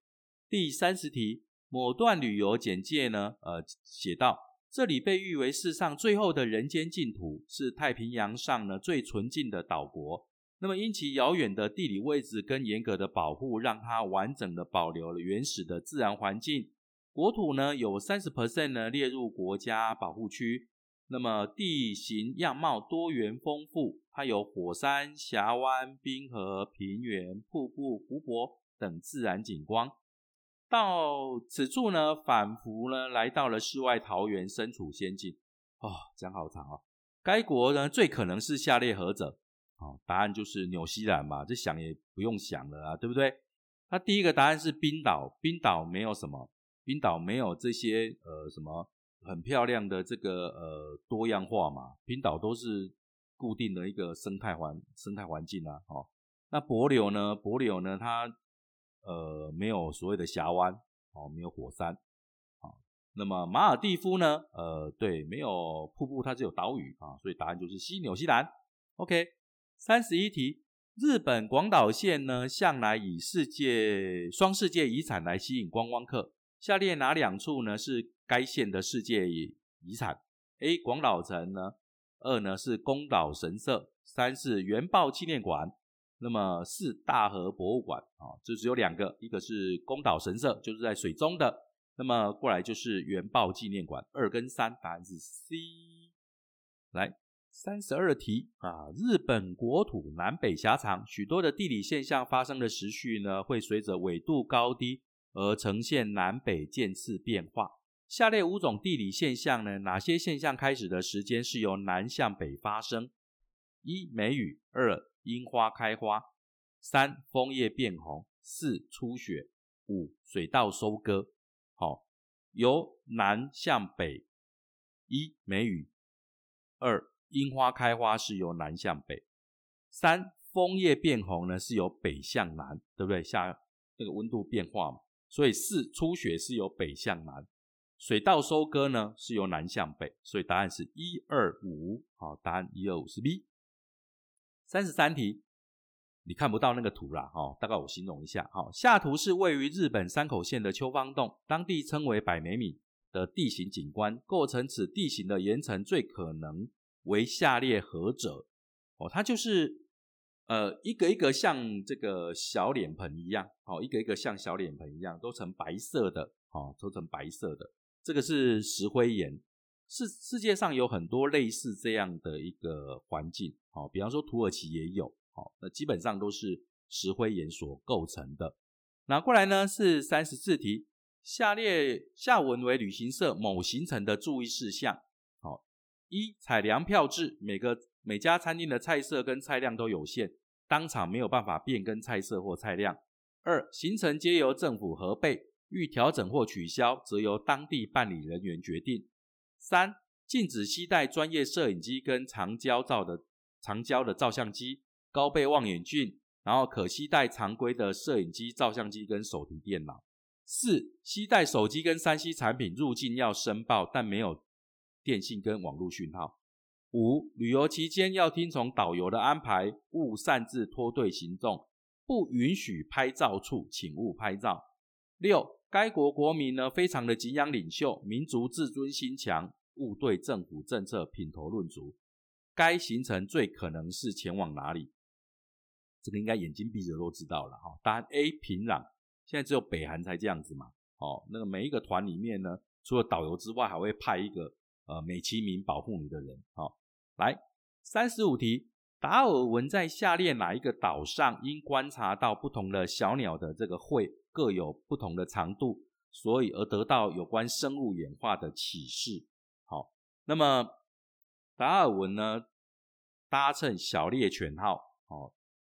第三十题，某段旅游简介呢？呃，写到。这里被誉为世上最后的人间净土，是太平洋上呢最纯净的岛国。那么因其遥远的地理位置跟严格的保护，让它完整的保留了原始的自然环境。国土呢有三十 percent 呢列入国家保护区。那么地形样貌多元丰富，它有火山、峡湾、冰河、平原、瀑布、湖泊等自然景观。到此处呢，仿佛呢来到了世外桃源，身处仙境。哦，讲好长哦。该国呢最可能是下列何者？哦，答案就是纽西兰嘛，这想也不用想了啊，对不对？那第一个答案是冰岛，冰岛没有什么，冰岛没有这些呃什么很漂亮的这个呃多样化嘛，冰岛都是固定的一个生态环生态环境啊。哦，那帛琉呢？帛琉呢？它呃，没有所谓的峡湾，哦，没有火山，啊，那么马尔蒂夫呢？呃，对，没有瀑布，它只有岛屿啊，所以答案就是西纽西兰。OK，三十一题，日本广岛县呢，向来以世界双世界遗产来吸引观光客。下列哪两处呢是该县的世界遗产？A. 广岛城呢？二呢是宫岛神社，三是原爆纪念馆，那么四大河博物馆啊，就只有两个，一个是宫岛神社，就是在水中的，那么过来就是原爆纪念馆，二跟三答案是 C。来三十二题啊，日本国土南北狭长，许多的地理现象发生的时序呢，会随着纬度高低而呈现南北渐次变化。下列五种地理现象呢？哪些现象开始的时间是由南向北发生？一、梅雨；二、樱花开花；三、枫叶变红；四、初雪；五、水稻收割。好，由南向北。一、梅雨；二、樱花开花是由南向北；三、枫叶变红呢是由北向南，对不对？下那个温度变化嘛，所以四、初雪是由北向南。水稻收割呢是由南向北，所以答案是一二五。好，答案一二五是 B。三十三题，你看不到那个图啦，哈，大概我形容一下。好，下图是位于日本山口县的秋芳洞，当地称为百美米的地形景观，构成此地形的岩层最可能为下列何者？哦，它就是呃一个一个像这个小脸盆一样，哦，一个一个像小脸盆一样，都成白色的，哦，都成白色的。这个是石灰岩，世世界上有很多类似这样的一个环境，好，比方说土耳其也有，好，那基本上都是石灰岩所构成的。拿过来呢是三十四题，下列下文为旅行社某行程的注意事项，好，一采粮票制，每个每家餐厅的菜色跟菜量都有限，当场没有办法变更菜色或菜量。二行程皆由政府核备。欲调整或取消，则由当地办理人员决定。三、禁止携带专业摄影机跟长焦照的长焦的照相机、高倍望远镜，然后可携带常规的摄影机、照相机跟手提电脑。四、携带手机跟三 C 产品入境要申报，但没有电信跟网络讯号。五、旅游期间要听从导游的安排，勿擅自脱队行动，不允许拍照处，请勿拍照。六。该国国民呢，非常的敬仰领袖，民族自尊心强，勿对政府政策品头论足。该行程最可能是前往哪里？这个应该眼睛闭着都知道了哈。答案 A 平壤，现在只有北韩才这样子嘛。哦，那个每一个团里面呢，除了导游之外，还会派一个呃美其名保护你的人。好，来三十五题。达尔文在下列哪一个岛上因观察到不同的小鸟的这个喙各有不同的长度，所以而得到有关生物演化的启示？好，那么达尔文呢搭乘小猎犬号，哦，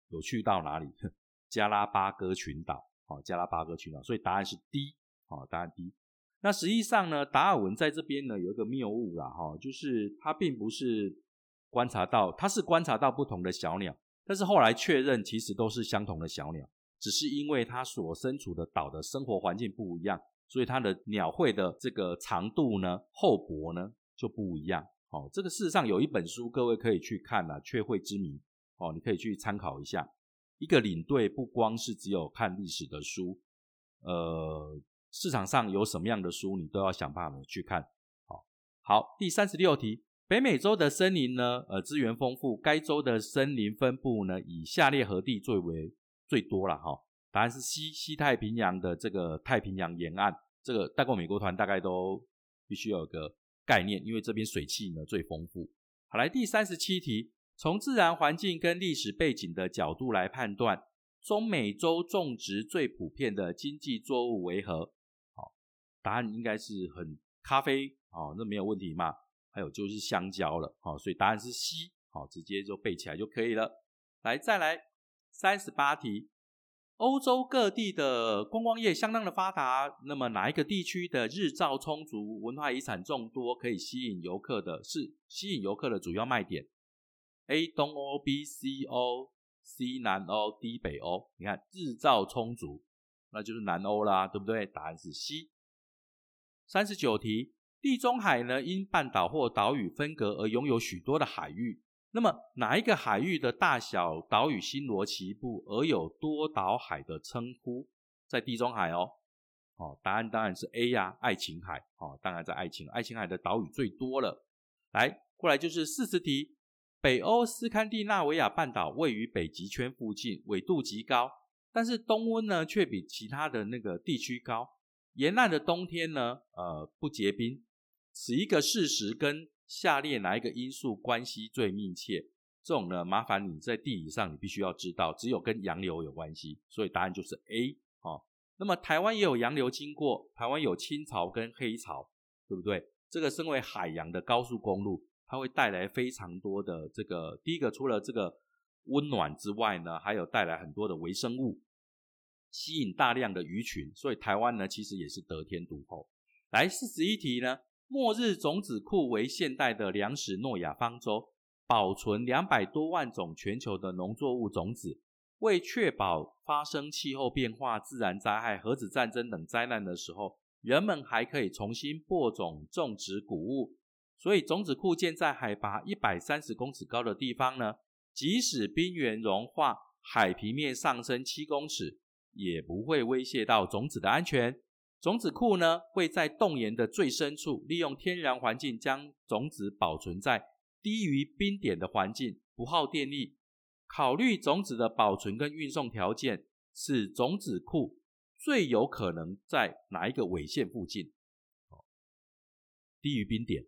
有去到哪里？加拉巴哥群岛，哦，加拉巴哥群岛，所以答案是 D，哦，答案 D。那实际上呢，达尔文在这边呢有一个谬误啦，哈，就是他并不是。观察到，他是观察到不同的小鸟，但是后来确认其实都是相同的小鸟，只是因为它所身处的岛的生活环境不一样，所以它的鸟喙的这个长度呢、厚薄呢就不一样。哦，这个事实上有一本书，各位可以去看啊，《雀喙之谜》哦，你可以去参考一下。一个领队不光是只有看历史的书，呃，市场上有什么样的书，你都要想办法去看。好，好，第三十六题。北美洲的森林呢，呃，资源丰富。该州的森林分布呢，以下列何地最为最多了？哈，答案是西西太平洋的这个太平洋沿岸。这个带过美国团大概都必须有个概念，因为这边水汽呢最丰富。好，来第三十七题，从自然环境跟历史背景的角度来判断，中美洲种植最普遍的经济作物为何？好，答案应该是很咖啡，哦，那没有问题嘛？还有就是香蕉了，好，所以答案是 C，好，直接就背起来就可以了。来，再来三十八题，欧洲各地的观光业相当的发达，那么哪一个地区的日照充足、文化遗产众多，可以吸引游客的，是吸引游客的主要卖点？A. 东欧，B. 西欧，C. 南欧，D. 北欧。你看日照充足，那就是南欧啦，对不对？答案是 C。三十九题。地中海呢，因半岛或岛屿分隔而拥有许多的海域。那么，哪一个海域的大小岛屿星罗棋布，而有多岛海的称呼？在地中海哦。哦，答案当然是 A 呀，爱琴海。哦，当然在爱琴，爱琴海的岛屿最多了。来，过来就是四十题，北欧斯堪的纳维亚半岛位于北极圈附近，纬度极高，但是冬温呢却比其他的那个地区高。沿岸的冬天呢，呃，不结冰。此一个事实跟下列哪一个因素关系最密切？这种呢，麻烦你在地理上你必须要知道，只有跟洋流有关系，所以答案就是 A 哦。那么台湾也有洋流经过，台湾有青潮跟黑潮，对不对？这个身为海洋的高速公路，它会带来非常多的这个第一个，除了这个温暖之外呢，还有带来很多的微生物，吸引大量的鱼群，所以台湾呢其实也是得天独厚。来四十一题呢，末日种子库为现代的粮食诺亚方舟，保存两百多万种全球的农作物种子。为确保发生气候变化、自然灾害、核子战争等灾难的时候，人们还可以重新播种、种植谷物。所以，种子库建在海拔一百三十公尺高的地方呢，即使冰原融化、海平面上升七公尺，也不会威胁到种子的安全。种子库呢，会在洞岩的最深处，利用天然环境将种子保存在低于冰点的环境，不耗电力。考虑种子的保存跟运送条件，是种子库最有可能在哪一个纬线附近？低于冰点，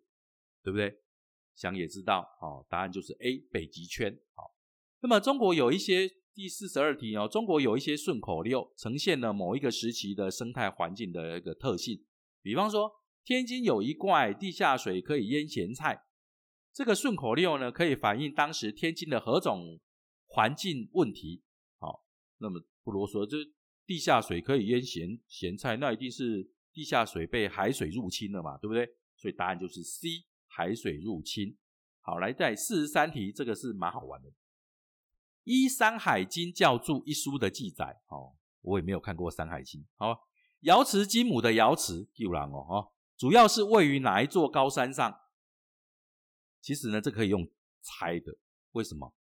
对不对？想也知道，哦，答案就是 A 北极圈。好，那么中国有一些第四十二题哦，中国有一些顺口溜呈现了某一个时期的生态环境的一个特性，比方说天津有一怪地下水可以腌咸菜，这个顺口溜呢，可以反映当时天津的何种？环境问题，好，那么不啰嗦，就地下水可以腌咸咸菜，那一定是地下水被海水入侵了嘛，对不对？所以答案就是 C，海水入侵。好，来在四十三题，这个是蛮好玩的。依《山海经教注》一书的记载，哦，我也没有看过《山海经》。好，瑶池金母的瑶池，有然哦，哈，主要是位于哪一座高山上？其实呢，这可以用猜的，为什么？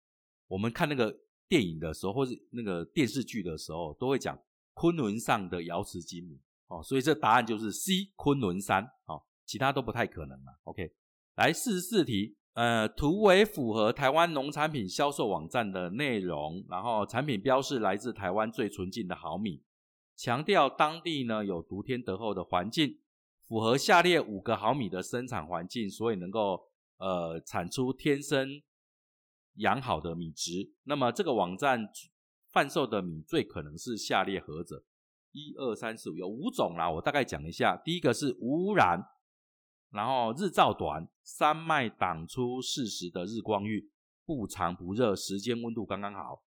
我们看那个电影的时候，或是那个电视剧的时候，都会讲昆仑上的瑶池金母哦，所以这答案就是 C 昆仑山哦，其他都不太可能了。OK，来四十四题，呃，图为符合台湾农产品销售网站的内容，然后产品标示来自台湾最纯净的好米，强调当地呢有独天德厚的环境，符合下列五个好米的生产环境，所以能够呃产出天生。养好的米质，那么这个网站贩售的米最可能是下列何者？一二三四五，有五种啦，我大概讲一下。第一个是无污染，然后日照短，山脉挡出适时的日光浴，不长不热，时间温度刚刚好。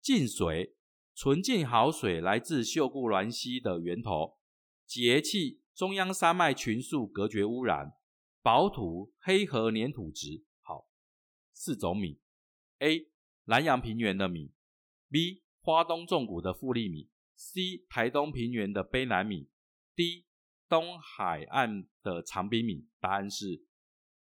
净水，纯净好水来自秀姑峦溪的源头。节气，中央山脉群树隔绝污染。薄土，黑河粘土质好。四种米。A. 南阳平原的米，B. 花东纵谷的富丽米，C. 台东平原的卑南米，D. 东海岸的长滨米。答案是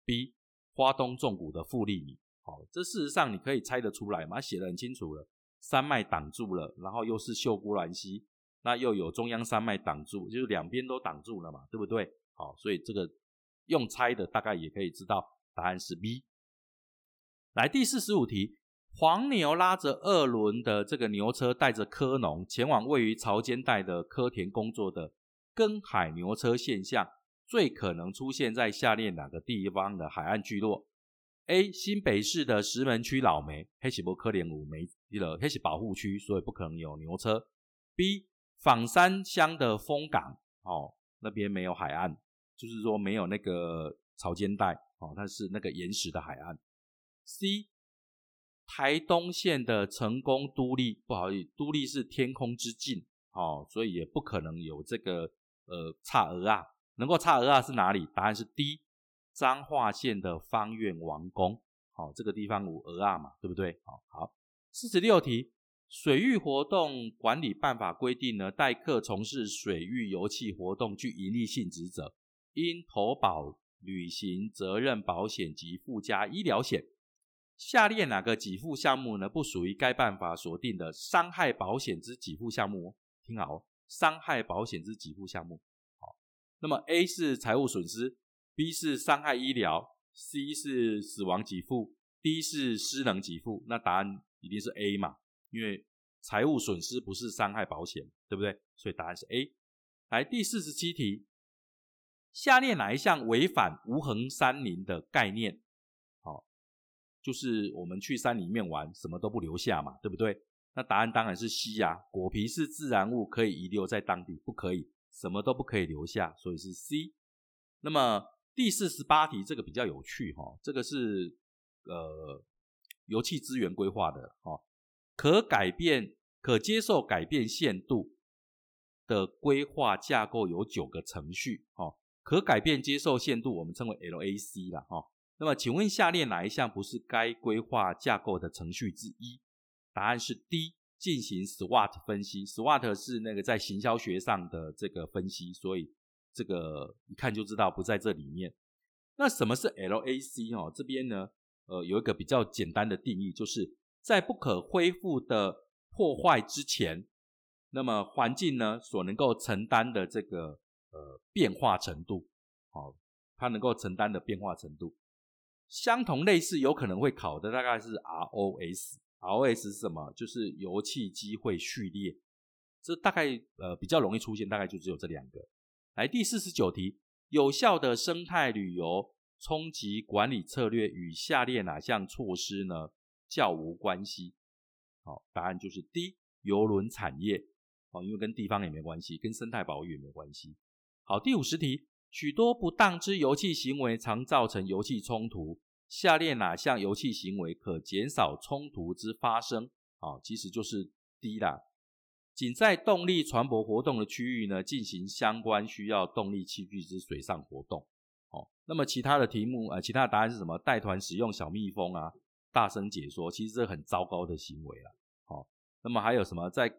B. 花东纵谷的富利米。好，这事实上你可以猜得出来嘛？写的很清楚了，山脉挡住了，然后又是秀姑峦溪，那又有中央山脉挡住，就是两边都挡住了嘛，对不对？好，所以这个用猜的大概也可以知道，答案是 B。来第四十五题，黄牛拉着二轮的这个牛车，带着科农前往位于潮间带的科田工作的跟海牛车现象，最可能出现在下列哪个地方的海岸聚落？A. 新北市的石门区老梅黑喜波科连五梅了黑石保护区，所以不可能有牛车。B. 仿山乡的丰港哦，那边没有海岸，就是说没有那个潮间带哦，它是那个岩石的海岸。C，台东县的成功都立，不好意思，都立是天空之镜，哦，所以也不可能有这个呃差额啊，能够差额啊是哪里？答案是 D，彰化县的方院王宫，好，这个地方有额啊嘛，对不对？好，好，四十六题，水域活动管理办法规定呢，代客从事水域油气活动具营利性质者，应投保旅行责任保险及附加医疗险。下列哪个给付项目呢？不属于该办法锁定的伤害保险之给付项目？听好哦，伤害保险之给付项目。好，那么 A 是财务损失，B 是伤害医疗 C 是死亡给付，D 是失能给付，那答案一定是 A 嘛？因为财务损失不是伤害保险，对不对？所以答案是 A。来第四十七题，下列哪一项违反无痕山林的概念？好，就是我们去山里面玩，什么都不留下嘛，对不对？那答案当然是 C 呀，果皮是自然物，可以遗留在当地，不可以，什么都不可以留下，所以是 C。那么第四十八题这个比较有趣哈，这个是呃油气资源规划的哈，可改变、可接受改变限度的规划架构有九个程序哈，可改变接受限度我们称为 LAC 啦哈。那么请问下列哪一项不是该规划架构的程序之一？答案是 D，进行 SWOT 分析。SWOT 是那个在行销学上的这个分析，所以。这个一看就知道不在这里面。那什么是 LAC 哦？这边呢，呃，有一个比较简单的定义，就是在不可恢复的破坏之前，那么环境呢所能够承担的这个呃变化程度，好，它能够承担的变化程度，相同类似有可能会考的大概是 ROS R O S 是什么？就是油气机会序列，这大概呃比较容易出现，大概就只有这两个。来第四十九题，有效的生态旅游冲击管理策略与下列哪项措施呢较无关系？好，答案就是 D，邮轮产业。哦，因为跟地方也没关系，跟生态保育也没关系。好，第五十题，许多不当之油气行为常造成油气冲突，下列哪项游戏行为可减少冲突之发生？好，其实就是 D 啦。仅在动力船舶活动的区域呢，进行相关需要动力器具之水上活动。哦，那么其他的题目啊，其他的答案是什么？带团使用小蜜蜂啊，大声解说，其实这很糟糕的行为了。好，那么还有什么？在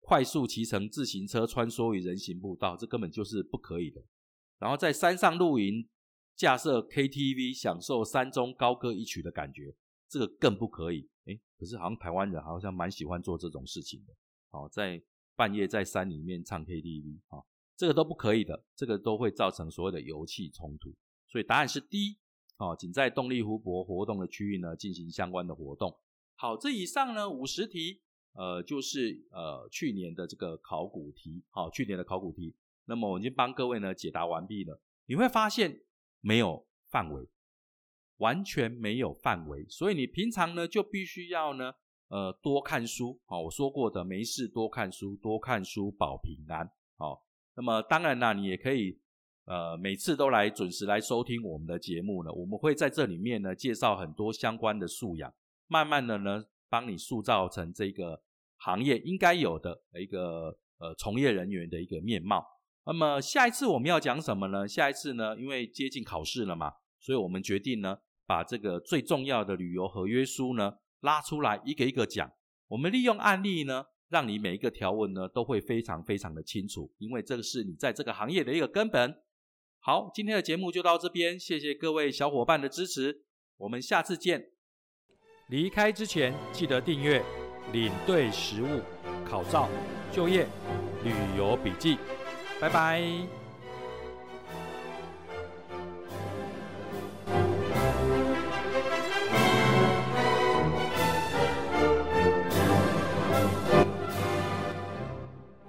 快速骑乘自行车穿梭于人行步道，这根本就是不可以的。然后在山上露营，架设 KTV，享受山中高歌一曲的感觉，这个更不可以。诶，可是好像台湾人好像蛮喜欢做这种事情的。哦，在半夜在山里面唱 KTV，啊，这个都不可以的，这个都会造成所谓的油气冲突。所以答案是 D，哦，仅在动力湖泊活动的区域呢进行相关的活动。好，这以上呢五十题，呃，就是呃去年的这个考古题，好，去年的考古题。那么我已经帮各位呢解答完毕了。你会发现没有范围，完全没有范围，所以你平常呢就必须要呢。呃，多看书，好，我说过的，没事多看书，多看书保平安，好。那么当然啦，你也可以，呃，每次都来准时来收听我们的节目呢。我们会在这里面呢介绍很多相关的素养，慢慢的呢帮你塑造成这个行业应该有的一个呃从业人员的一个面貌。那么下一次我们要讲什么呢？下一次呢，因为接近考试了嘛，所以我们决定呢把这个最重要的旅游合约书呢。拉出来一个一个讲，我们利用案例呢，让你每一个条文呢都会非常非常的清楚，因为这个是你在这个行业的一个根本。好，今天的节目就到这边，谢谢各位小伙伴的支持，我们下次见。离开之前记得订阅领队实务考照就业旅游笔记，拜拜。